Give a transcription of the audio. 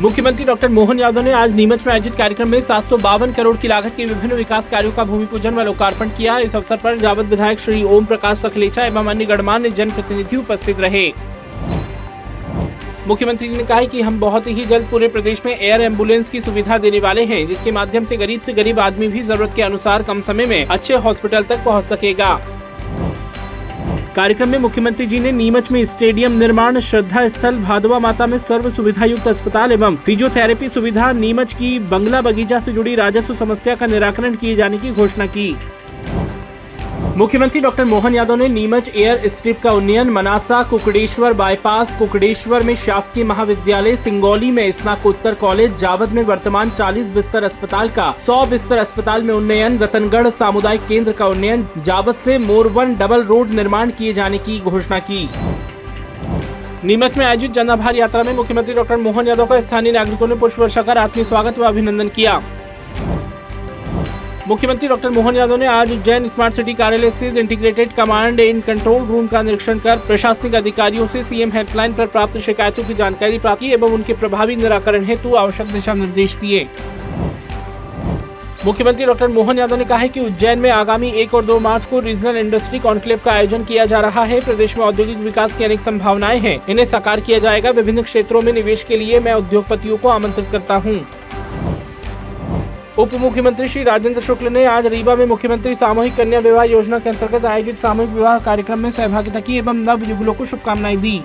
मुख्यमंत्री डॉक्टर मोहन यादव ने आज नीमच में आयोजित कार्यक्रम में सात सौ बावन करोड़ की लागत के विभिन्न विकास कार्यों का भूमि पूजन व लोकार्पण किया। इस अवसर पर जावत विधायक श्री ओम प्रकाश सखलेचा एवं अन्य गणमान्य जनप्रतिनिधि उपस्थित रहे। मुख्यमंत्री ने कहा कि हम बहुत ही जल्द पूरे प्रदेश में एयर एंबुलेंस की सुविधा देने वाले हैं, जिसके माध्यम से गरीब से गरीब आदमी भी ज़रूरत के अनुसार कम समय में अच्छे हॉस्पिटल तक पहुँच सकेगा। कार्यक्रम में मुख्यमंत्री जी ने नीमच में स्टेडियम निर्माण, श्रद्धा स्थल, भादवा माता में सर्व सुविधा युक्त अस्पताल एवं फिजियोथेरेपी सुविधा नीमच की बंगला बगीचा से जुड़ी राजस्व समस्या का निराकरण किए जाने की घोषणा की। मुख्यमंत्री डॉक्टर मोहन यादव ने नीमच एयर स्ट्रिप का उन्नयन, मनासा, कुकड़ेश्वर बाईपास, कुकड़ेश्वर में शासकीय महाविद्यालय, सिंगौली में स्नाकोत्तर कॉलेज, जावद में वर्तमान 40 बिस्तर अस्पताल का 100 बिस्तर अस्पताल में उन्नयन, रतनगढ़ सामुदायिक केंद्र का उन्नयन, जावद से मोरवन डबल रोड निर्माण किए जाने की घोषणा की। नीमच में आयोजित जन आभार यात्रा में मुख्यमंत्री डॉक्टर मोहन यादव का स्थानीय नागरिकों ने पुष्प वर्षा कर आत्मीय स्वागत व अभिनंदन किया। मुख्यमंत्री डॉक्टर मोहन यादव ने आज उज्जैन स्मार्ट सिटी कार्यालय स्थित integrated command and control room का निरीक्षण कर प्रशासनिक अधिकारियों से सीएम हेल्पलाइन पर प्राप्त शिकायतों की जानकारी प्राप्त की एवं उनके प्रभावी निराकरण हेतु आवश्यक दिशा निर्देश दिए। मुख्यमंत्री डॉक्टर मोहन यादव ने कहा है कि उज्जैन में आगामी एक और दो मार्च को रीजनल इंडस्ट्री कॉन्क्लेव का आयोजन किया जा रहा है। प्रदेश में औद्योगिक विकास की अनेक संभावनाएँ हैं। इन्हें साकार किया जाएगा। विभिन्न क्षेत्रों में निवेश के लिए मैं उद्योगपतियों को आमंत्रित करता हूँ। उप मुख्यमंत्री श्री राजेंद्र शुक्ल ने आज रीवा में मुख्यमंत्री सामूहिक कन्या विवाह योजना के अंतर्गत आयोजित सामूहिक विवाह कार्यक्रम में सहभागिता की एवं नव युगलों को शुभकामनाएँ दी।